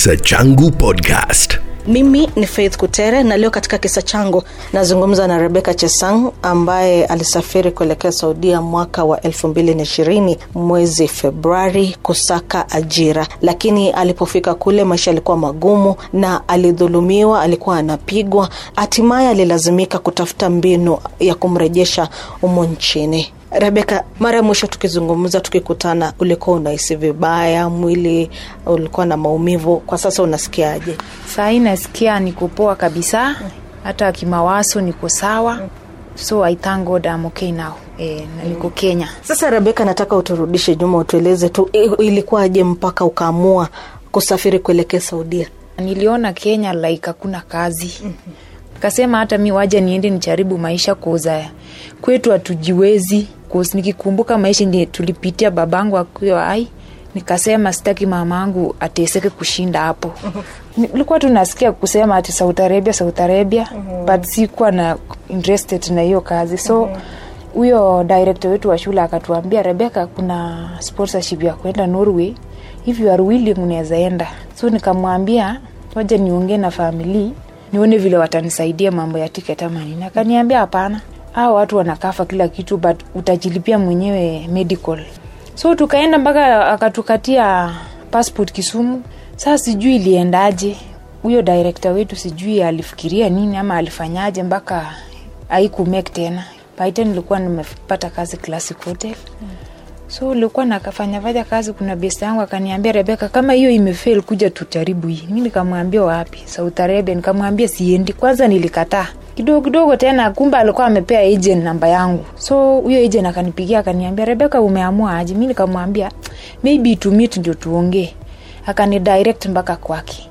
Kisa Changu Podcast. mimi ni faith kutere na leo katika kisa changu nazungumza na rebeka chesang ambaye alisafiri kuelekea saudia mwaka wa elfu mbili na ishirini mwezi februari kusaka ajira. Lakini alipofika kule maisha yalikuwa magumu na alidhulumiwa alikuwa anapigwa. Hatimaye alilazimika kutafuta mbinu ya kumrejesha humo nchini rebeka mara ya mwisho tukizungumza tukikutana ulikuwa unahisi vibaya mwili ulikuwa na maumivu kwa sasa unasikiaje? Sahii nasikia nikupoa kabisa hata kimawaso niko sawa. So i thank god I'm okay now. E, niko kenya. Sasa rebeka nataka uturudishe nyuma utueleze tu ilikuwaje mpaka ukaamua kusafiri kuelekea saudia? Niliona kenya like hakuna kazi kasema hata mi waja niende nicharibu maisha kuuza. Kwetu hatujiwezi. Nikikumbuka maisha ndiye tulipitia babangu akiwa ai nikasema sitaki mamangu ateseke kushinda hapo. Nilikuwa tunasikia kusema ati saudi arabia saudi arabia but sikuwa na interested na hiyo kazi. So huyo director wetu wa shule akatuambia rebeka kuna sponsorship ya kwenda norway. Hivyo you are enda. So nikamwambia waja niongee na famili nione vile watanisaidia mambo ya ticket ama nini. Akaniambia hapana. Hao watu wanakafa kila kitu but utajilipia mwenyewe medical. So tukaenda mpaka akatukatia passport kisumu. Saa sijui iliendaje. Huyo director wetu sijui alifikiria nini ama alifanyaje mpaka haikumake tena. Baite nilikuwa nimepata kazi classic hotel so ulikuwa nakafanyafanya kazi kuna besta yangu akaniambia rebeka kama hiyo imefail kuja tujaribu hii. Mi nikamwambia wapi? Saudi arabia nikamwambia siendi. Kwanza nilikataa. Kidogo kidogo tena kumbe alikuwa amepea agent namba yangu. So huyo agent akanipigia akaniambia rebeka umeamua aje? Mi nikamwambia maybe to meet ndio tuongee. Akani direct mpaka kwake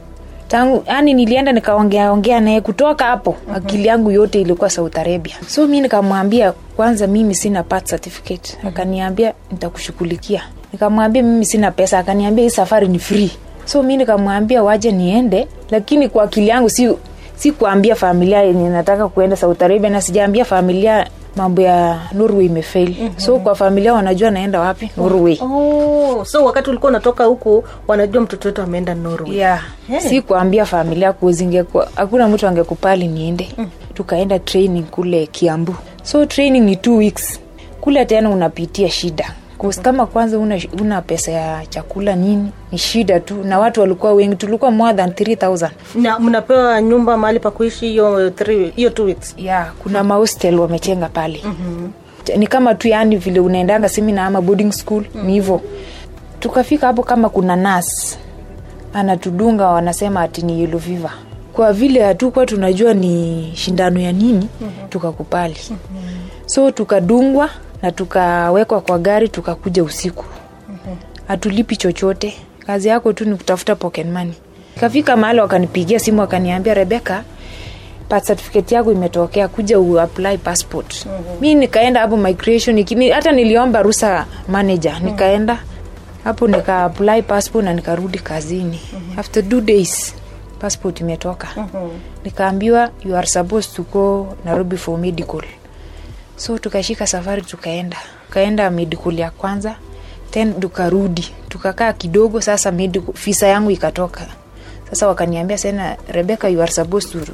tangu yani nilienda nikaongea ongea naye kutoka hapo mm-hmm. akili yangu yote ilikuwa saudi arabia. So mi nikamwambia kwanza mimi sina birth certificate. Mm-hmm. akaniambia nitakushughulikia. Nikamwambia mimi sina pesa. Akaniambia hii safari ni free. So mi nikamwambia waje niende. Lakini kwa akili yangu si si kuambia familia yenye nataka kuenda saudi arabia na sijaambia familia mambo ya norway imefail mm-hmm. so kwa familia wanajua naenda wapi norway oh, so wakati ulikuwa unatoka huku wanajua mtoto wetu ameenda norway yeah. Hey. si kuambia familia kuzingekua hakuna mtu angekupali niende mm. tukaenda training kule kiambu so training ni two weeks kule tena unapitia shida Cause kama kwanza una, una pesa ya chakula nini ni shida tu na watu walikuwa wengi tulikuwa more than 3000 na mnapewa nyumba mahali pa kuishi hiyo hiyo two weeks yeah kuna mahostel wamechenga pale mm-hmm. ni kama tu yani vile unaendanga semina ama boarding school mm-hmm. ni hivyo tukafika hapo kama kuna nurse anatudunga wanasema ati ni yellow fever kwa vile hatukuwa tunajua ni shindano ya nini mm-hmm. tukakupali mm-hmm. so tukadungwa na tukawekwa kwa gari tukakuja usiku hatulipi chochote kazi yako tu ni kutafuta pocket money kafika mahali wakanipigia simu wakaniambia rebeka birth certificate yako imetokea kuja uapply passport mm-hmm. mi nikaenda hapo migration hata niliomba rusa manager mm-hmm. nikaenda hapo nika apply passport na nikarudi kazini mm-hmm. after two days passport imetoka mm-hmm. nikaambiwa you are supposed to go nairobi for medical so tukashika safari tukaenda. Tukaenda ya kwanza ten tukarudi. Tukakaa kidogo sasa medical, visa yangu ikatoka. Sasa wakaniambia sena rebeka you are supposed to,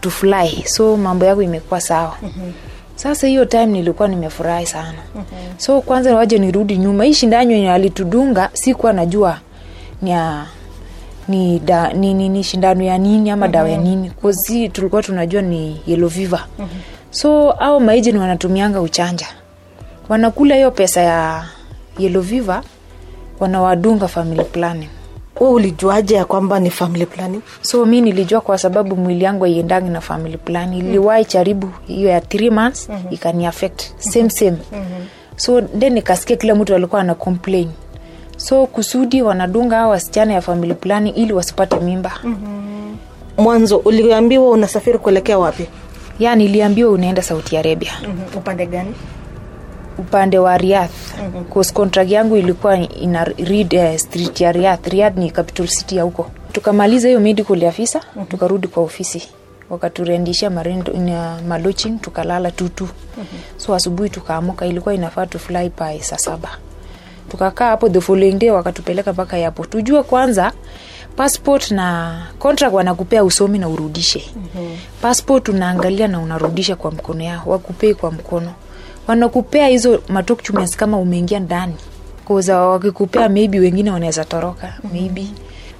to fly. So mambo yako imekuwa sawa. Mm-hmm. sasa hiyo time nilikuwa nimefurahi sana. Mm-hmm. so kwanza waje nirudi nyuma. Hii shindano alitudunga sikuwa najua nya ni, da, ni, ni, ni shindano ya nini ama mm-hmm. dawa ya nini. Kosi tulikuwa tunajua ni yellow fever. Mm-hmm. So au maijini wanatumianga uchanja. Wanakula hiyo pesa ya yellow fever wanawadunga family planning. We ulijuaje ya kwamba ni family planning? So mi nilijua kwa sababu mwili yangu aiendangi na family plan iliwahi charibu hiyo ya three months mm-hmm. ikani affect. Same same. Mm-hmm. so then nikasikia kila mtu alikuwa ana complain. So kusudi wanadunga hao wasichana ya family planning ili wasipate mimba. Mwanzo uliambiwa unasafiri kuelekea wapi ya niliambiwa unaenda saudi arabia mm-hmm. upande gani upande wa Riyadh mm-hmm. contract yangu ilikuwa ina read uh, street ya Riyadh. Riyadh ni capital city ya huko. Tukamaliza hiyo medical afisa mm-hmm. tukarudi kwa ofisi wakaturendisha malochin tukalala tutu mm-hmm. so asubuhi tukaamuka ilikuwa inafaa tu fly by saa saba tukakaa hapo the following day wakatupeleka mpaka yapo tujue kwanza passport na contract wanakupea usomi na urudishe. Mm-hmm. passport unaangalia na unarudisha kwa mkono yao wakupei kwa mkono. Wanakupea hizo madocuments kama umeingia ndani. Kuza wakikupea maybe wengine wanaweza toroka maybe.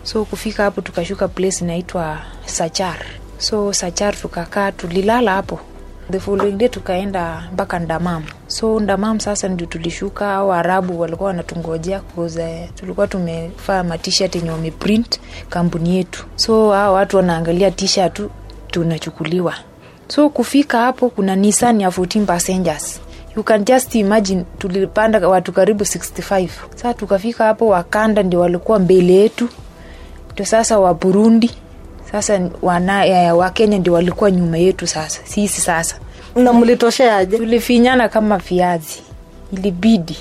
So kufika hapo tukashuka place inaitwa sachar. So sachar tukakaa tulilala hapo. The following day tukaenda mpaka ndamam so ndamam sasa ndio tulishuka au arabu walikuwa wanatungojea kuuza tulikuwa tumefaa matishat yenye wameprint kampuni yetu. So hao watu wanaangalia tisha tu tunachukuliwa. So kufika hapo kuna nissan ya 14 passengers. You can just imagine tulipanda watu karibu 65 saa tukafika hapo wakanda ndio walikuwa mbele yetu. Ndio sasa wa burundi sasa wana, ya, wakenya ndio walikuwa nyuma yetu sasa sisi sasa na mlitosheaje tulifinyana kama viazi. Ilibidi.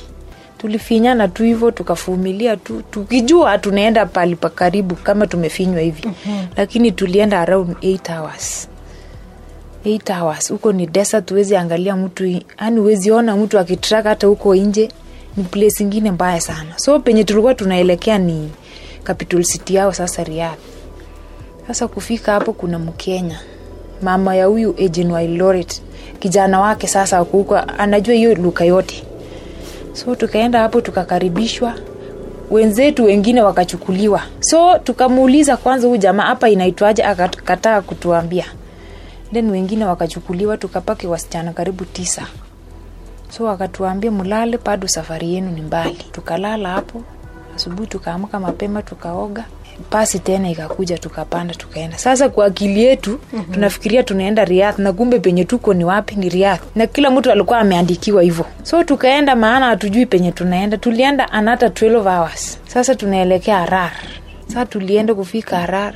Tulifinyana tu hivyo tukafumilia tu. Tukijua tunaenda pali pa karibu kama tumefinywa hivi. Mm-hmm. lakini tulienda around 8 hours. 8 hours. Huko ni desert tuwezi angalia mtu yani huwezi ona mtu akitraka hata huko nje. Ni place ingine mbaya sana. So penye tulikuwa tunaelekea ni capital city yao sasa Riyadh. Sasa kufika hapo kuna mkenya mama ya huyu agent Wailoret kijana wake sasa huko anajua hiyo luka yote. So tukaenda hapo tukakaribishwa. Wenzetu wengine wakachukuliwa. So tukamuuliza kwanza huyu jamaa hapa inaitwaje? Akakataa kutuambia. Then wengine wakachukuliwa tukapaki wasichana karibu tisa. So wakatuambia mlale bado safari yenu ni mbali. Tukalala hapo. Asubuhi tukaamka mapema tukaoga pasi tena ikakuja tukapanda tukaenda. Sasa kwa akili yetu mm-hmm. tunafikiria tunaenda riath na kumbe penye tuko ni wapi? Ni riath na kila mtu alikuwa ameandikiwa hivyo. So tukaenda maana hatujui penye tunaenda. Tulienda anata 12 hours. Sasa tunaelekea harar. Sasa tulienda kufika harar.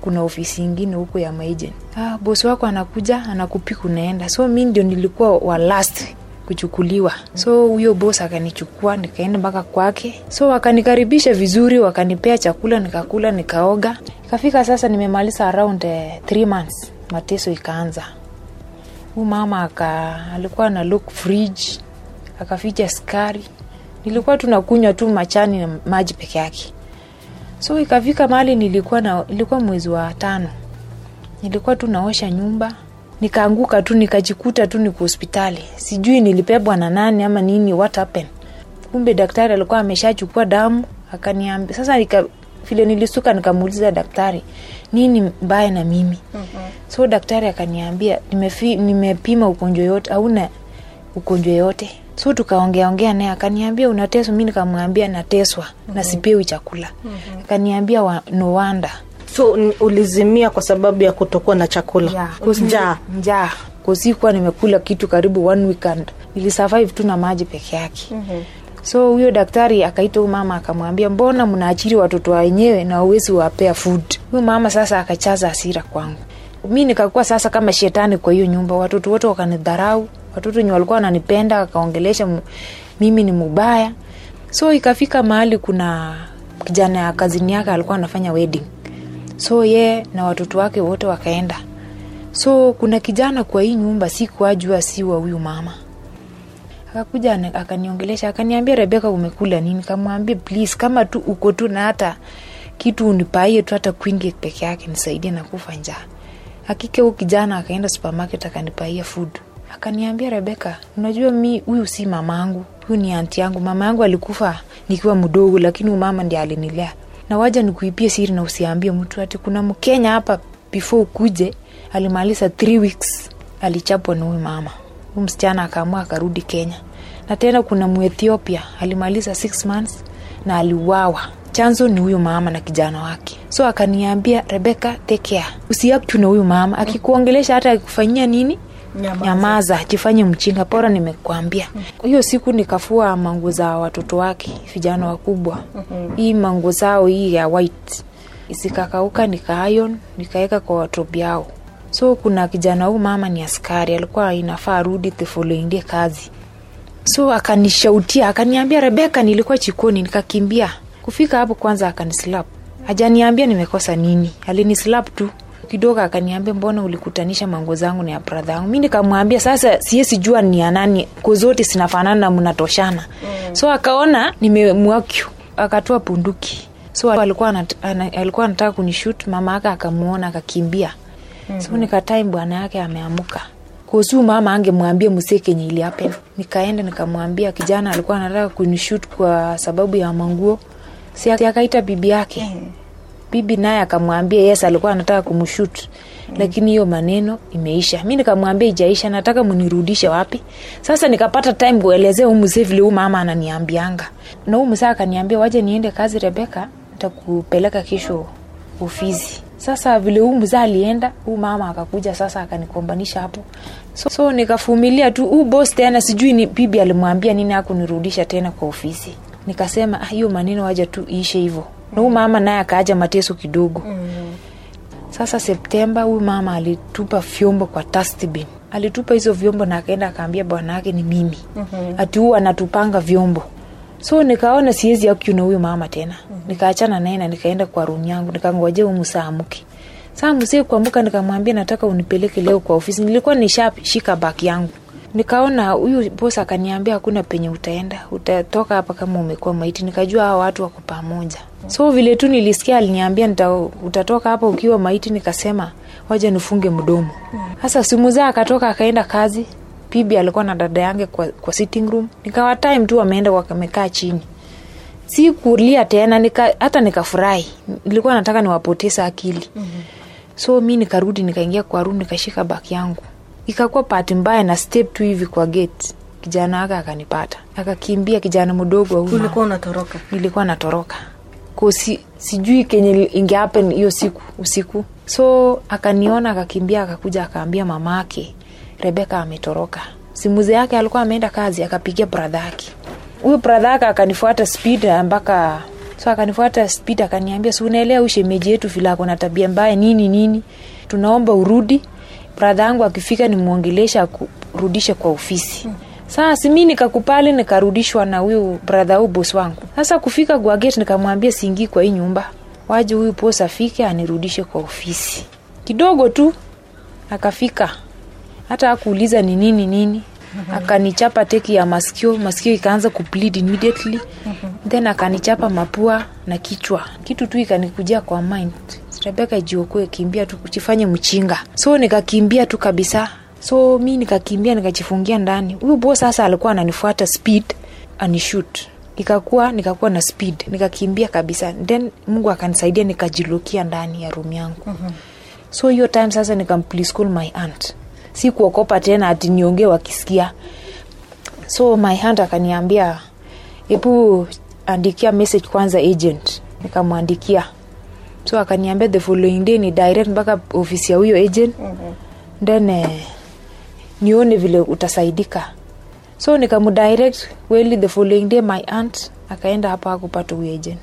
Kuna ofisi ingine huko ya maagent ah, bosi wako anakuja anakupika unaenda. So mi ndio nilikuwa wa last kuchukuliwa. So huyo bos akanichukua nikaenda mpaka kwake. So wakanikaribisha vizuri wakanipea chakula nikakula nikaoga. Ikafika sasa nimemaliza around eh, months. Mateso ikaanza. Huu mama aka alikuwa na look fridge akaficha skari nilikuwa tunakunywa tu machani na maji peke yake. So ikafika mahali nilikuwa na ilikuwa mwezi wa tano. Nilikuwa tu naosha nyumba nikaanguka tu nikajikuta tu niko hospitali. Sijui nilipebwa na nani ama nini what happened? Kumbe daktari alikuwa ameshachukua damu akaniambia. Sasa nika, vile nilisuka nikamuuliza daktari nini mbaya na mimi? Mm-hmm. so daktari akaniambia nimepima ugonjwa yote hauna ugonjwa yote. So tukaongeaongea naye akaniambia unateswa. Mi nikamwambia nateswa mm-hmm. na sipewi chakula. Mm-hmm. akaniambia wa, no wonder so ulizimia kwa sababu ya kutokuwa na chakula? Njaa? njaa. Kusikuwa nimekula kitu karibu one weekend. Nilisurvive tu na maji peke yake. Mm-hmm. so huyo daktari akaita huyu mama akamwambia mbona mnaachiri watoto wenyewe na uwezi wapea food? Huyu mama sasa akachaza hasira kwangu. Mi nikakuwa sasa kama shetani kwa hiyo nyumba. Watoto wote wakanidharau. Watoto wenye walikuwa wananipenda akaongelesha mimi ni mubaya. So ikafika mahali kuna kijana ya kazini yake alikuwa anafanya wedding so ye na watoto wake wote wakaenda. So kuna kijana kwa hii nyumba sikuajua si wa huyu mama. Akakuja akaniongelesha akaniambia rebeka umekula nini? Kamwambia please kama tu uko tu na hata kitu unipaie tu hata kwingi peke yake nisaidie na kufa njaa. Hakika huu kijana akaenda supermarket akanipaia food. Akaniambia rebeka unajua mi huyu si mamangu huyu ni anti yangu mama yangu alikufa nikiwa mdogo lakini huyu mama alinilea na waja nikuipie siri na usiambie mtu ati kuna mkenya hapa before ukuje alimaliza three weeks alichapwa na huyu mama. Huyu msichana akaamua akarudi kenya. Na tena kuna muethiopia alimaliza six months na aliuawa. Chanzo ni huyu mama na kijana wake. So akaniambia rebeka tekea usiaktu na huyu mama. Akikuongelesha hata akikufanyia nini Nyamaza. nyamaza jifanye mchinga pora nimekwambia hiyo siku nikafua mangu za watoto wake vijana wakubwa. Hii mangu zao hii ya white zikakauka nikaayon nikaweka kwa watobi yao. So kuna kijana huu mama ni askari alikuwa inafaa rudi the following day kazi. So akanishautia akaniambia rebeka nilikuwa chikoni nikakimbia. Kufika hapo kwanza akanislap. Hajaniambia nimekosa nini alinislap tu kidogo akaniambia mbona ulikutanisha mango zangu na ya bradha yangu mi nikamwambia sasa siesi jua ni ya nani sinafanana na mnatoshana. Mm. so akaona nimemwakyu akatoa punduki so alikuwa anat, ana, alikuwa anataka kunishut mama ake akamwona akakimbia. Mm-hmm. so nikatai bwana yake ameamuka. Kosu mama angemwambia msee kenye iliapen nikaenda nikamwambia kijana alikuwa anataka kunishut kwa sababu ya manguo. Si akaita bibi yake. Mm. Bibi naye akamwambia yes alikuwa anataka kumshut mm. lakini hiyo maneno imeisha. Mi nikamwambia ijaisha nataka munirudishe wapi? Sasa nikapata time kuelezea huu mzee vile huu mama ananiambianga. Na huu mzee akaniambia waje niende kazi rebeka nitakupeleka kesho ofisi. Sasa vile huu mzaa alienda huu mama akakuja sasa akanikombanisha hapo. So, so nikafumilia tu. Huu bos tena sijui ni bibi alimwambia nini akunirudisha tena kwa ofisi. Nikasema "Ah, hiyo maneno waja tu iishe hivyo na huu mama naye akaaja mateso kidogo. Sasa septemba huyu mama alitupa vyombo kwa dustbin. Alitupa hizo vyombo na akaenda akaambia bwana yake ni mimi. Mm-hmm. ati huu anatupanga vyombo. So nikaona siwezi akiuna huyu mama tena. Mm-hmm. nikaachana naye na nikaenda kwa rumu yangu nikangojea huyu msaa saa msee kuamka nikamwambia nataka unipeleke leo kwa ofisi. Nilikuwa nishashika baki yangu nikaona huyu bos akaniambia hakuna penye utaenda. Utatoka hapa kama umekuwa maiti. Nikajua hawa watu wako pamoja. So vile tu nilisikia aliniambia nita, utatoka hapa ukiwa maiti. Nikasema waja nifunge mdomo. Sasa simu zaa akatoka akaenda kazi. Bibi alikuwa na dada yange kwa, kwa sitting room. Nikawa time tu wameenda wamekaa chini. Sikulia tena. Nika, hata nikafurahi. Nilikuwa nataka niwapoteza akili. Mm-hmm. so mi nikarudi nikaingia kwa room nikashika baki yangu ikakuwa pati mbaya na step tu hivi kwa gate. Kijana wake akanipata. Akakimbia kijana mdogo ulikuwa unatoroka? Nilikuwa natoroka. Ko si, sijui kenye ingehappen hiyo siku usiku. So akaniona akakimbia akakuja akaambia mama ake rebeka ametoroka. Simuze yake alikuwa ameenda kazi akapigia bradha yake. Huyu bradha yake akanifuata speed mpaka so akanifuata speed akaniambia si unaelea ushemeji yetu vile ako na tabia mbaya nini nini? Tunaomba urudi bradha yangu akifika nimwongelesha akurudishe kwa ofisi. Saa simi nikakupali nikarudishwa na huyu bradha huu bos wangu. Sasa kufika kwa nikamwambia siingii kwa hii nyumba. Waje huyu pos afike anirudishe kwa ofisi. Kidogo tu akafika. Hata akuuliza ni nini nini. Akanichapa teki ya masikio masikio ikaanza kubleed immediately. Then akanichapa mapua na kichwa. Kitu tu ikanikujia kwa mind rebeka jiokoe kimbia tu chifanye mchinga. So nikakimbia tu kabisa. So mi nikakimbia nikajifungia ndani. Huyu bo sasa alikuwa ananifuata speed anishut ikakuwa nikakuwa na speed. Nikakimbia kabisa. Then mungu akanisaidia nikajilukia ndani ya room yangu. Mm-hmm. so hiyo time sasa nikamplischool my aunt. Si kuokopa tena ati niongee wakisikia. So my aunt akaniambia hebu andikia message kwanza agent. Nikamwandikia so akaniambia the following day ni direct mpaka ofisi ya huyo agent. Mm-hmm. then eh, nione vile utasaidika. So nikamudirect weli the following day my aunt akaenda hapa akupata huyo agent.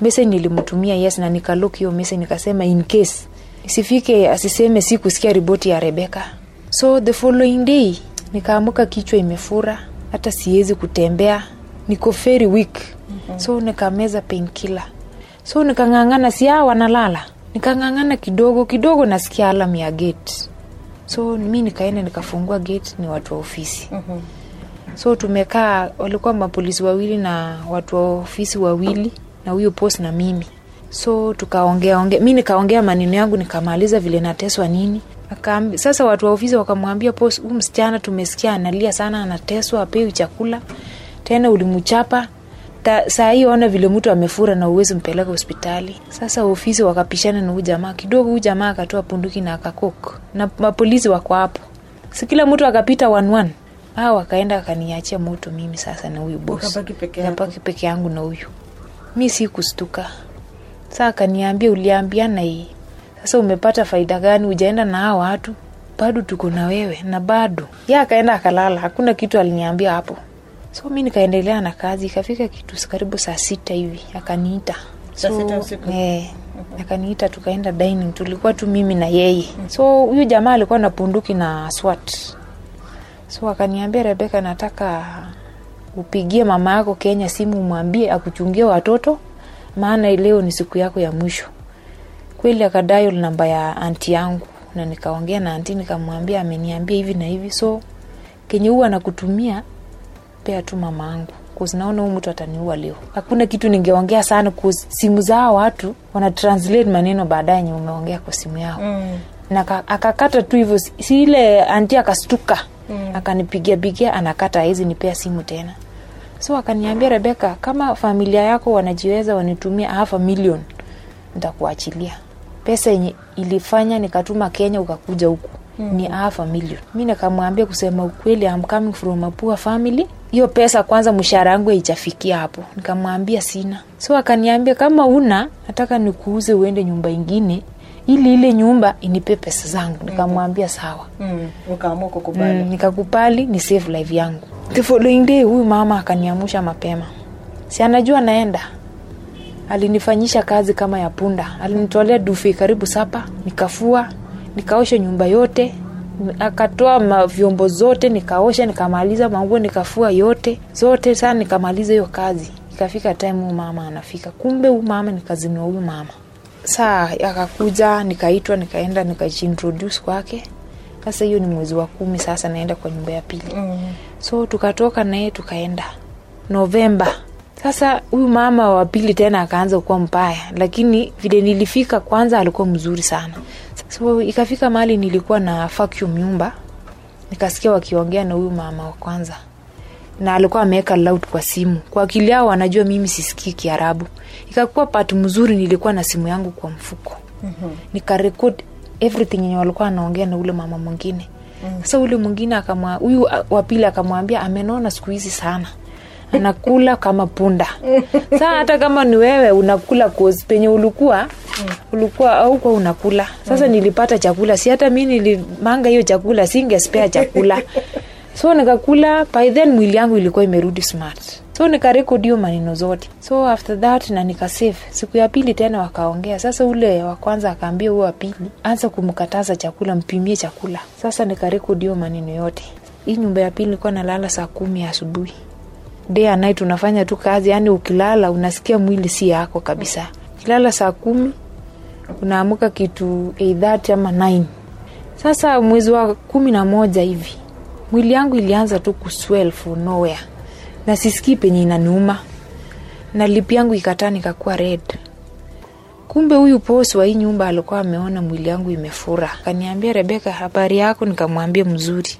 Message nilimtumia yes na nikalok hiyo message nikasema in case sifike asiseme si kusikia ripoti ya rebeka so the following day nikaamuka kichwa imefura hata siwezi kutembea niko very weak. Mm-hmm. so nikameza penkila so nikang'ang'ana sia wanalala. Nikang'ang'ana kidogo kidogo nasikia alam ya gate. So mi nikaenda nikafungua gate ni watu wa ofisi. Mm-hmm. so tumekaa walikuwa mapolisi wawili na watu wa ofisi wawili na huyo post na mimi. So tukaongea ongea mi nikaongea maneno yangu nikamaliza vile nateswa nini. Akambi, sasa watu wa ofisi wakamwambia post huu msichana tumesikia analia sana anateswa apewi chakula. Tena ulimchapa Ta, saa hii ona vile mtu amefura na uwezi mpeleka hospitali. Sasa ofisi wakapishana na huu jamaa. Kidogo huu jamaa akatoa punduki na akakok. Na mapolisi wako hapo. Si kila mtu akapita one one. A wakaenda akaniachia moto mimi sasa na huyu bos napaki peke yangu na huyu. Mi si kustuka saa akaniambia uliambiana hii. Sasa umepata faida gani? Ujaenda na hawa watu? Bado tuko na wewe na bado. Ya akaenda akalala. Hakuna kitu aliniambia hapo so mi nikaendelea na kazi ikafika kitu karibu saa sita hivi akaniita. Usiku? eh, akaniita tukaenda dining tulikuwa tu mimi na yeye. So huyu jamaa alikuwa na punduki na swat. So akaniambia rebeka nataka upigie mama yako kenya simu umwambie akuchungie watoto maana leo ni siku yako ya mwisho. Kweli akadayo namba ya anti yangu na nikaongea na anti nikamwambia ameniambia hivi na hivi. So kenye huwa nakutumia pea tu mama angu. Naona huu mtu ataniua leo. Hakuna kitu ningeongea sana 'cause simu zao watu wana translate maneno baadaye yenye umeongea kwa simu yao. Mm. na akakata tu hivyo si si ile anti akastuka mm. akanipigia pigia anakata hizi nipea simu tena. So akaniambia rebeka kama familia yako wanajiweza wanitumia half a million nitakuachilia. Pesa yenye ilifanya nikatuma kenya ukakuja huku mm. ni half a million mi nikamwambia kusema ukweli I'm coming from a poor family. Hiyo pesa kwanza mshahara yangu haijafikia hapo. Nikamwambia sina. So akaniambia kama una nataka nikuuze uende nyumba ingine ili ile nyumba inipe pesa zangu. Nikamwambia sawa. Mm. ukaamua kukubali. Mm, nikakubali ni save life yangu. The following day huyu mama akaniamusha mapema. Si anajua naenda alinifanyisha kazi kama ya punda. Alinitolea dufe karibu sapa nikafua nikaosha nyumba yote akatoa vyombo zote nikaosha nikamaliza manguo nikafua yote zote sana nikamaliza hiyo kazi. Ikafika time huyu mama anafika. Kumbe huyu mama nikaziniwa huyu mama. Saa akakuja nikaitwa nikaenda nikajiintroduce kwake. Sasa hiyo ni mwezi wa kumi sasa naenda kwa nyumba ya pili. Mm. so tukatoka naye tukaenda. Novemba sasa huyu mama wa pili tena akaanza kuwa mbaya. Lakini vile nilifika kwanza alikuwa mzuri sana so ikafika mahali nilikuwa na vacuum nyumba nikasikia wakiongea na huyu mama wa kwanza. Na alikuwa ameweka loud kwa simu. Kwa akili yao wanajua mimi sisikii kiarabu. Ikakuwa pati mzuri nilikuwa na simu yangu kwa mfuko. Mm-hmm. nikarekod everything yenye walikuwa anaongea na ule mama mwingine. Sasa ule mwingine huyu wapili wa pili akamwambia amenona siku hizi sana anakula kama punda. Saa hata kama ni wewe unakula kozi. Penye ulikuwa ulikuwa aukuwa unakula. Sasa nilipata chakula. Si hata mi nilimanga hiyo chakula singespea chakula. So nikakula by then mwili yangu ilikuwa imerudi smart. So nikarekodi hiyo maneno zote. So after that na nikasave siku ya pili tena wakaongea. Sasa ule wa kwanza akaambia huo wa pili anza kumkataza chakula mpimie chakula. Sasa nikarekodi hiyo maneno yote. Hii nyumba ya pili nilikuwa nalala saa kumi asubuhi day and night unafanya tu kazi yani ukilala unasikia mwili si yako kabisa. Ukilala saa kumi unaamuka kitu 8 ama 9 sasa mwezi wa kumi na moja hivi mwili yangu ilianza tu kuswell for nowhere. Na sisikii penye inaniuma. Na lipi yangu ikataa nikakuwa red. Kumbe huyu posi wa hii nyumba alikuwa ameona mwili yangu imefura. Kaniambia, rebeka habari yako? Nikamwambia mzuri.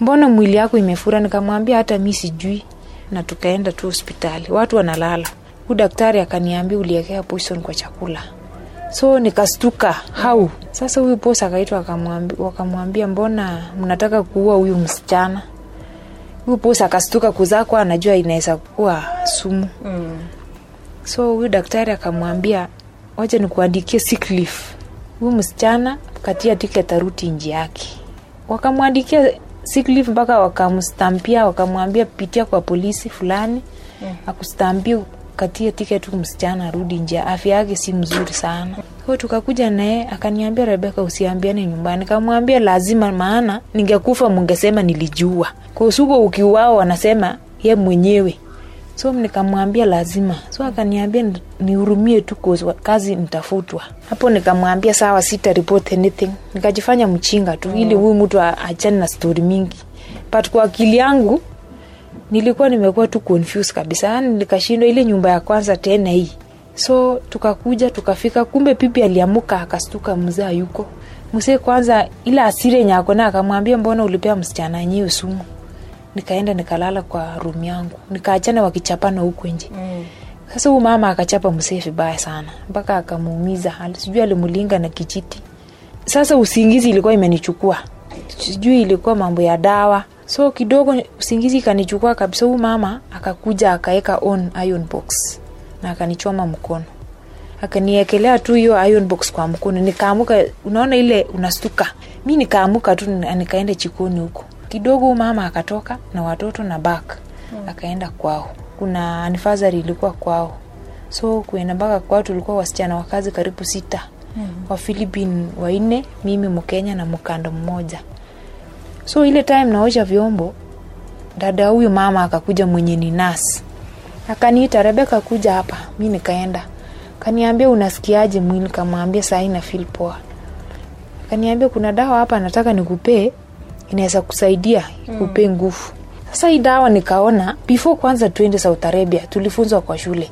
Mbona mwili yako imefura? Nikamwambia hata mi sijui na tukaenda tu hospitali. Watu wanalala. Huyu daktari akaniambia uliekea poison kwa chakula. So nikastuka. Hau sasa huyu posa akaitwa wakamwambia mbona mnataka kuua huyu msichana? Huyu posa akastuka kuzakwa anajua inaweza kuwa sumu. Mm. so huyu daktari akamwambia wacha nikuandikie sick leave. Huyu msichana katia tiketi aruti nji yake. Wakamwandikia leave mpaka wakamstampia wakamwambia pitia kwa polisi fulani mm. akustampia katia tiket msichana arudi njia afya yake si mzuri sana. So tukakuja naye akaniambia rebeka usiambiane nyumbani. Kamwambia lazima maana ningekufa mungesema nilijua. Kausuko ukiuao wanasema ye mwenyewe so nikamwambia lazima. So akaniambia nihurumie tu kazi nitafutwa hapo nikamwambia sawa sita report anything. Nikajifanya mchinga tu ili huyu mtu a- achane na stori mingi. But kwa akili yangu nilikuwa nimekuwa tu confused kabisa. Yani nikashindwa ile nyumba ya kwanza tena hii. So tukakuja tukafika kumbe pipi aliamuka akastuka mzee yuko. Mzee kwanza ile asire nyako na akamwambia mbona ulipea msichana yenyewe sumu nikaenda nikalala kwa room yangu. Nikaachana wakichapana huku nje. Mm. sasa huyu mama akachapa msee vibaya sana. Mpaka akamuumiza. Sijui alimlinga na kijiti. Sasa usingizi ilikuwa imenichukua. Sijui ilikuwa mambo ya dawa. So kidogo usingizi ikanichukua kabisa. Huyu mama akakuja akaeka on iron box na akanichoma mkono. Akaniekelea tu hiyo iron box kwa mkono. Nikaamuka unaona ile unastuka mi nikaamuka tu nikaenda chikoni huko kidogo mama akatoka na watoto na bak mm. akaenda kwao. Kuna anniversary ilikuwa kwao. So kuenda mpaka kwao tulikuwa wasichana wa kazi karibu sita. Mm. wa philipine wanne mimi mkenya na mkando mmoja. So ile time naosha vyombo dada huyu mama akakuja mwenye ni nas akaniita rebeka kuja hapa. Mi nikaenda. Kaniambia unasikiaje? Mwili kamwambia sahii na feel poa. Kaniambia kuna dawa hapa nataka nikupee inaweza kusaidia kupee nguvu. Sasa hii dawa nikaona before kwanza twende South Arabia tulifunzwa kwa shule.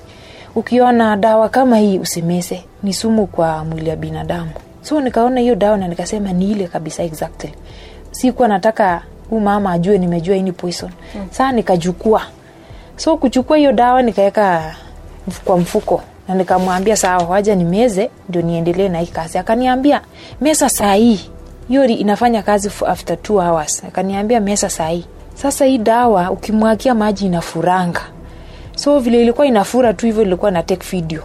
Ukiona dawa kama hii usimese ni sumu kwa mwili ya binadamu. So nikaona hiyo dawa na nikasema ni ile kabisa exactly. Sikuwa nataka huu mama ajue nimejua hii ni poison. Mm. saa nikachukua. So kuchukua hiyo dawa nikaweka kwa mfuko. Na nikamwambia sawa waja nimeze ndio niendelee na hii kazi. Akaniambia mesa saa hii hiyo inafanya kazi after two hours. Akaniambia mesa sahii, sasa hii dawa ukimwagia maji inafuranga. So vile ilikuwa inafura tu hivyo ilikuwa na take video.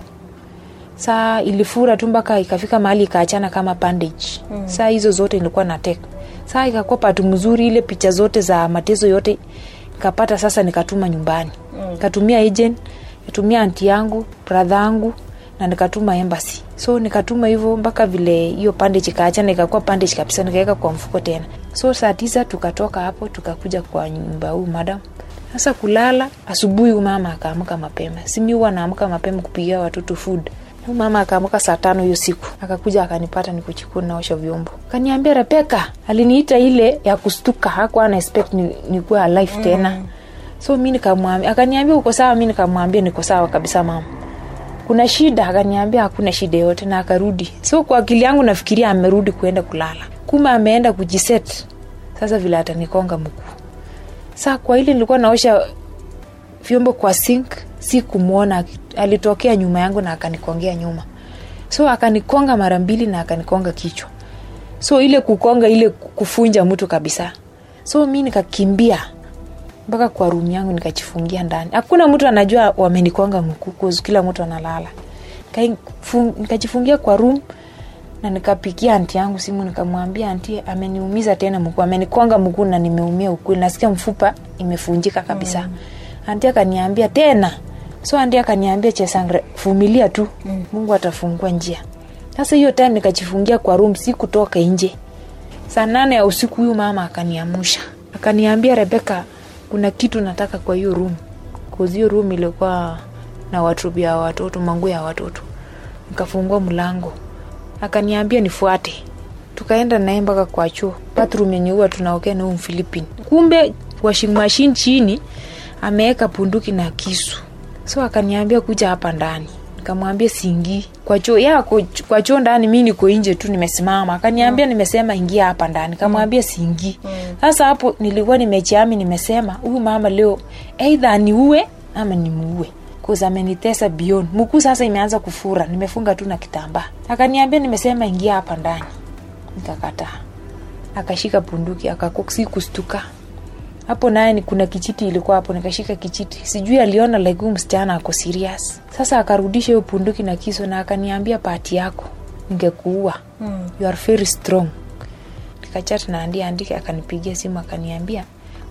Saa ilifura tu mpaka ikafika mahali ikaachana kama bandage. Mm. saa hizo zote ilikuwa na take. Saa ikakuwa patu mzuri ile picha zote za matezo yote nikapata sasa nikatuma nyumbani. Mm. katumia agent katumia anti yangu brother yangu na nikatuma embassy so nikatuma hivyo mpaka vile hiyo bandage ikaachana nikakuwa bandage kabisa nikaweka kwa mfuko tena. So saa tisa tukatoka hapo tukakuja kwa nyumba huu madam. Sasa kulala asubuhi mama akaamka mapema. Simi huwa naamka mapema kupigia watoto food. Mama akaamka saa tano hiyo siku. Akakuja akanipata niko naosha vyombo. Kaniambia rebeka aliniita ile ya kustuka. Hakuwa ana expect ni, nikuwa alive tena. So mi nikamwambia akaniambia uko sawa? Mi nikamwambia niko sawa kabisa mama kuna shida akaniambia hakuna shida yote na akarudi. So kwa akili yangu nafikiria amerudi kuenda kulala. Kuma ameenda kujiset. Sasa vile atanikonga mkuu saa kwa ile nilikuwa naosha vyombo kwa sink si kumwona alitokea nyuma yangu na akanikongea nyuma. So akanikonga mara mbili na akanikonga kichwa. So ile kukonga ile kufunja mtu kabisa. So mi nikakimbia mpaka kwa rumu yangu nikajifungia ndani. Hakuna mtu anajua wamenikwanga mkuu kila mtu analala. Nikajifungia kwa rumu na nikapigia anti yangu simu nikamwambia anti ameniumiza tena mkuu amenikwanga mkuu na nimeumia ukweli nasikia mfupa imefunjika kabisa. Mm. anti akaniambia tena? So anti akaniambia chesangre vumilia tu mm. mungu atafungua njia. Sasa hiyo time nikajifungia kwa room sikutoka nje. Saa nane ya usiku huyu mama akaniamusha. Akaniambia rebeka kuna kitu nataka kwa hiyo room. Cause hiyo room ilikuwa na watu ya watoto manguo ya watoto. Nikafungua mlango. Akaniambia nifuate. Tukaenda naye mpaka kwa chuo. Bathroom yenye huwa tunaokea na mfilipini kumbe washing machine chini ameweka punduki na kisu. So akaniambia kuja hapa ndani nikamwambia siingii. Kwa choo ya kwa- choo ndani mi niko nje tu nimesimama. Akaniambia nimesema ingia hapa ndani. Kamwambia siingii. Sasa hapo nilikuwa nimechiami nimesema huyu mama leo eidha niue ama nimuue amenitesa bion mkuu sasa imeanza kufura nimefunga tu na kitambaa. Akaniambia nimesema ingia hapa ndani. Nikakataa. Akashika punduki akakusi kustuka hapo naye ni kuna kichiti ilikuwa hapo nikashika kichiti sijui aliona like huyu msichana ako serious. Sasa akarudisha hiyo punduki na kiso na akaniambia pati yako ningekuua. Mm. you are very strong. Nikachat na andi Andi akanipigia simu akaniambia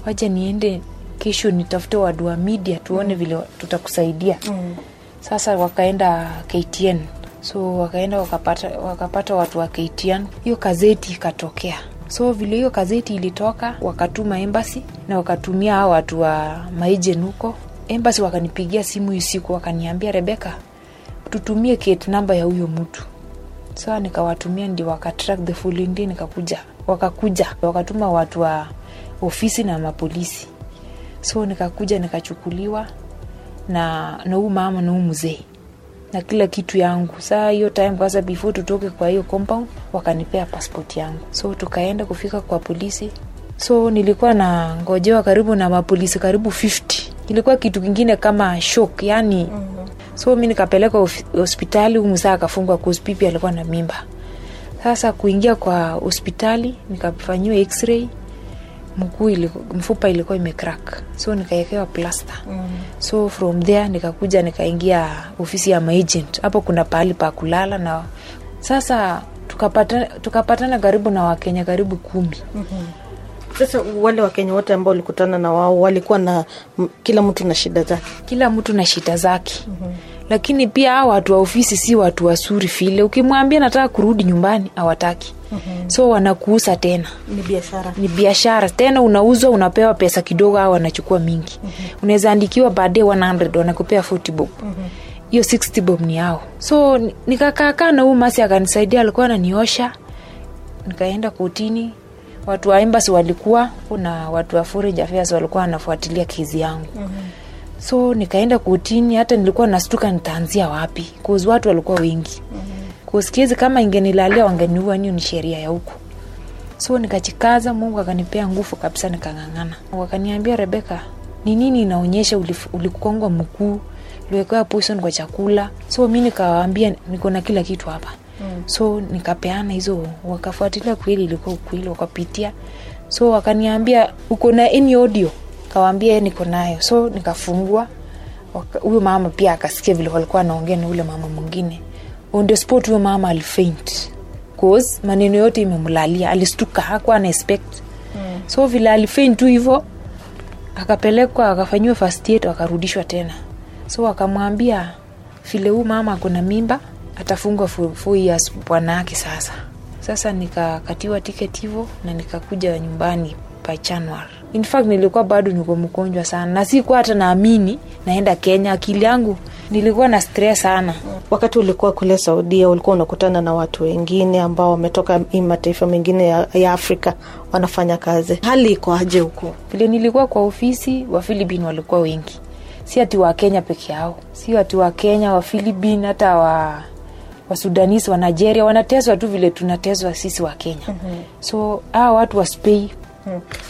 wacha niende kesho nitafute wadu wa media tuone vile tutakusaidia. Mm. sasa wakaenda ktn so wakaenda wakapata, wakapata watu wa ktn hiyo gazeti ikatokea so vile hiyo gazeti ilitoka wakatuma embasi na wakatumia hao watu wa maijen huko. Embasi wakanipigia simu usiku, wakaniambia rebeka tutumie kate namba ya huyo mtu. So nikawatumia ndio wakatrack the day nikakuja wakakuja wakatuma watu wa ofisi na mapolisi. So nikakuja nikachukuliwa na na mama na huu mzee na kila kitu yangu. Saa hiyo time kwanza before tutoke kwa hiyo compound wakanipea passport yangu. So tukaenda kufika kwa polisi. So nilikuwa na ngojewa karibu na mapolisi karibu 50 ilikuwa kitu kingine kama shock yani. Mm-hmm. so mi nikapelekwa hospitali humu saa akafungwa kuspipi alikuwa na mimba. Sasa kuingia kwa hospitali nikafanyiwa x-ray mguu iliku- mfupa ilikuwa imecrack. So nikaekewa plasta so from there nikakuja nikaingia ofisi ya maagent hapo kuna pahali pa kulala na sasa tukapatana tukapatana karibu na wakenya karibu kumi. Sasa wale Wakenya wote ambao walikutana na wao walikuwa na m- kila mtu na shida zake. kila mtu na shida zake. Mm-hmm. Lakini pia a watu wa ofisi si watu wazuri vile ukimwambia nataka kurudi nyumbani hawataki mm-hmm. so wanakuuza tena Ni biashara. ni biashara tena unauzwa unapewa pesa kidogo au wanachukua mingi mm-hmm. unaweza andikiwa baadaye 100 wanakupea 40 bob hiyo mm-hmm. 60 bob ni yao so nikakaakaa na huu masi akanisaidia alikuwa ananiosha nikaenda kotini watu wa embassy walikuwa kuna watu wa foreign affairs walikuwa wanafuatilia kezi yangu mm-hmm. So nikaenda kotini hata nilikuwa nastuka nitaanzia wapi. Cause watu walikuwa wengi. Mm-hmm. kama ingenilalia wangeniua niyo ni sheria ya huku so nikachikaza mungu akanipea nguvu kabisa nikang'ang'ana. Wakaniambia rebeka ni nini inaonyesha ulikongwa mguu? Uliwekewa poison kwa chakula so mi nikawaambia niko na kila kitu hapa mm. so nikapeana hizo wakafuatilia kweli ilikuwa ukweli wakapitia. So wakaniambia uko na any audio kawaambia niko nayo. So nikafungua. Huyo mama pia akasikia vile walikuwa anaongea na ule mama mwingine. On the spot huyo mama alifaint. Cause maneno yote imemlalia. Alistuka hakuwa ana expect. Mm. so vile alifaint tu hivyo akapelekwa akafanyiwa first aid akarudishwa tena. So akamwambia vile huu mama akona mimba atafungwa for four years bwana yake sasa. Sasa nikakatiwa ticket hivo na nikakuja nyumbani by january in fact nilikuwa bado niko mgonjwa sana. Na sikuwa hata naamini naenda kenya. Akili yangu nilikuwa na stress sana. Wakati ulikuwa kule Saudia, ulikuwa unakutana na watu wengine ambao wametoka mataifa mengine ya, ya Afrika wanafanya kazi. Hali iko aje huko? vile nilikuwa kwa ofisi wa philipin walikuwa wengi. Si ati wa kenya peke yao. Si ati wa kenya wa philipin hata wa wasudanisi wa nigeria. Wanateswa tu vile tunateswa sisi wa kenya. Mm-hmm. so hawa watu wa spei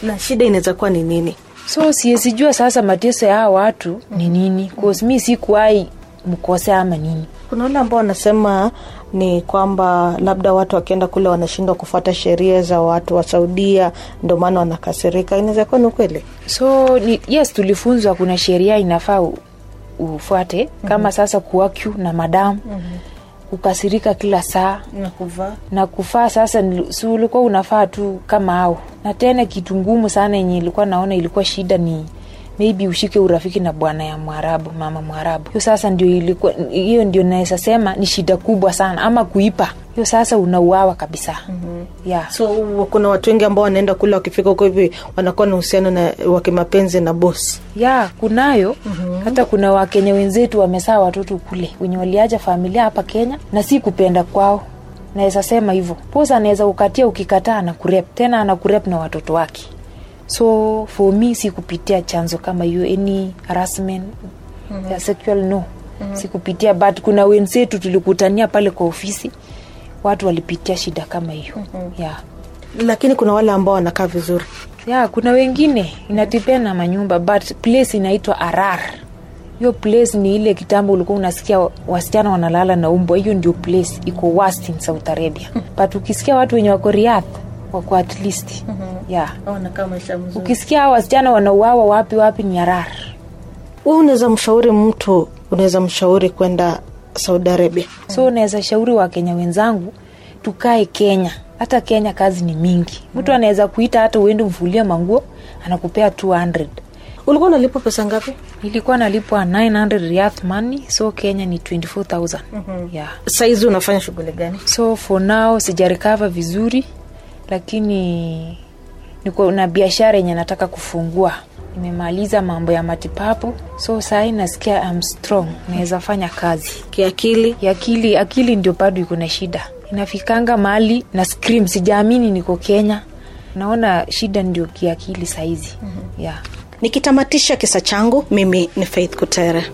Na shida inaweza kuwa ni nini? so siesijua sasa mateso ya hawa watu ni nini cause mi sikuwai mkose ama nini Kuna wale ambao wanasema ni kwamba labda watu wakienda kule wanashindwa kufuata sheria za watu wa Saudia, ndio maana wanakasirika. Inaweza kuwa ni ukweli? so ni, yes tulifunzwa kuna sheria inafaa ufuate kama mm-hmm. sasa kuwaku na madamu mm-hmm. Kukasirika kila saa. Na kuvaa. Na sasa si ulikuwa unafaa tu kama au na tena kitu ngumu sana yenye ilikuwa naona ilikuwa shida ni maybe ushike urafiki na bwana ya mwarabu mama mwarabu. Hiyo sasa ndio ilikuwa hiyo ndio naweza sema ni shida kubwa sana ama kuipa. Hiyo sasa unauawa kabisa. Mm-hmm. yeah. so kuna watu wengi ambao wanaenda kule wakifika huko hivi wanakuwa na uhusiano na wa kimapenzi na bosi yeah, kunayo. Mm-hmm. hata kuna wakenya wenzetu wamesaa watoto kule. Wenye waliacha familia hapa kenya na si kupenda kwao. Naweza sema hivyo. Posa anaweza ukatia ukikataa anakurep tena anakurep na watoto wake so for me sikupitia chanzo kama hiyo any harassment mm-hmm. ya sexual no mm-hmm. sikupitia but kuna wenzetu tulikutania pale kwa ofisi watu walipitia shida kama hiyo mm-hmm. yeah lakini kuna wale ambao wanakaa vizuri yeah, kuna wengine inatipea na manyumba but place inaitwa arar hiyo place ni ile kitambo ulikuwa unasikia wasichana wanalala na umbwa hiyo ndio place iko worst in south arabia but ukisikia watu wenye wako riadh kwa at least. Mm -hmm. yeah. mzuri. Ukisikia hao wasichana wanauawa wapi wapi ni arar we unaweza mshauri mtu unaweza mshauri kwenda saudi arabia. So unaweza shauri wakenya wenzangu tukae kenya. Hata kenya kazi ni mingi. Mtu anaweza kuita hata uende mfulie manguo anakupea 200 ulikuwa unalipwa pesa ngapi? Ilikuwa nalipwa 900 riyadh money so kenya ni 24000 mm-hmm. yeah. saizi unafanya shughuli gani? So for now sijarekava vizuri lakini niko na biashara yenye nataka kufungua. Nimemaliza mambo ya matipapu so sahii nasikia I'm strong. Naweza fanya kazi. Kiakili? Kiakili akili akili ndio bado iko na shida. Inafikanga mahali na scream. Sijaamini niko kenya. Naona shida ndio kiakili sahizi mm-hmm. yeah. Nikitamatisha kisa changu mimi ni faith kutere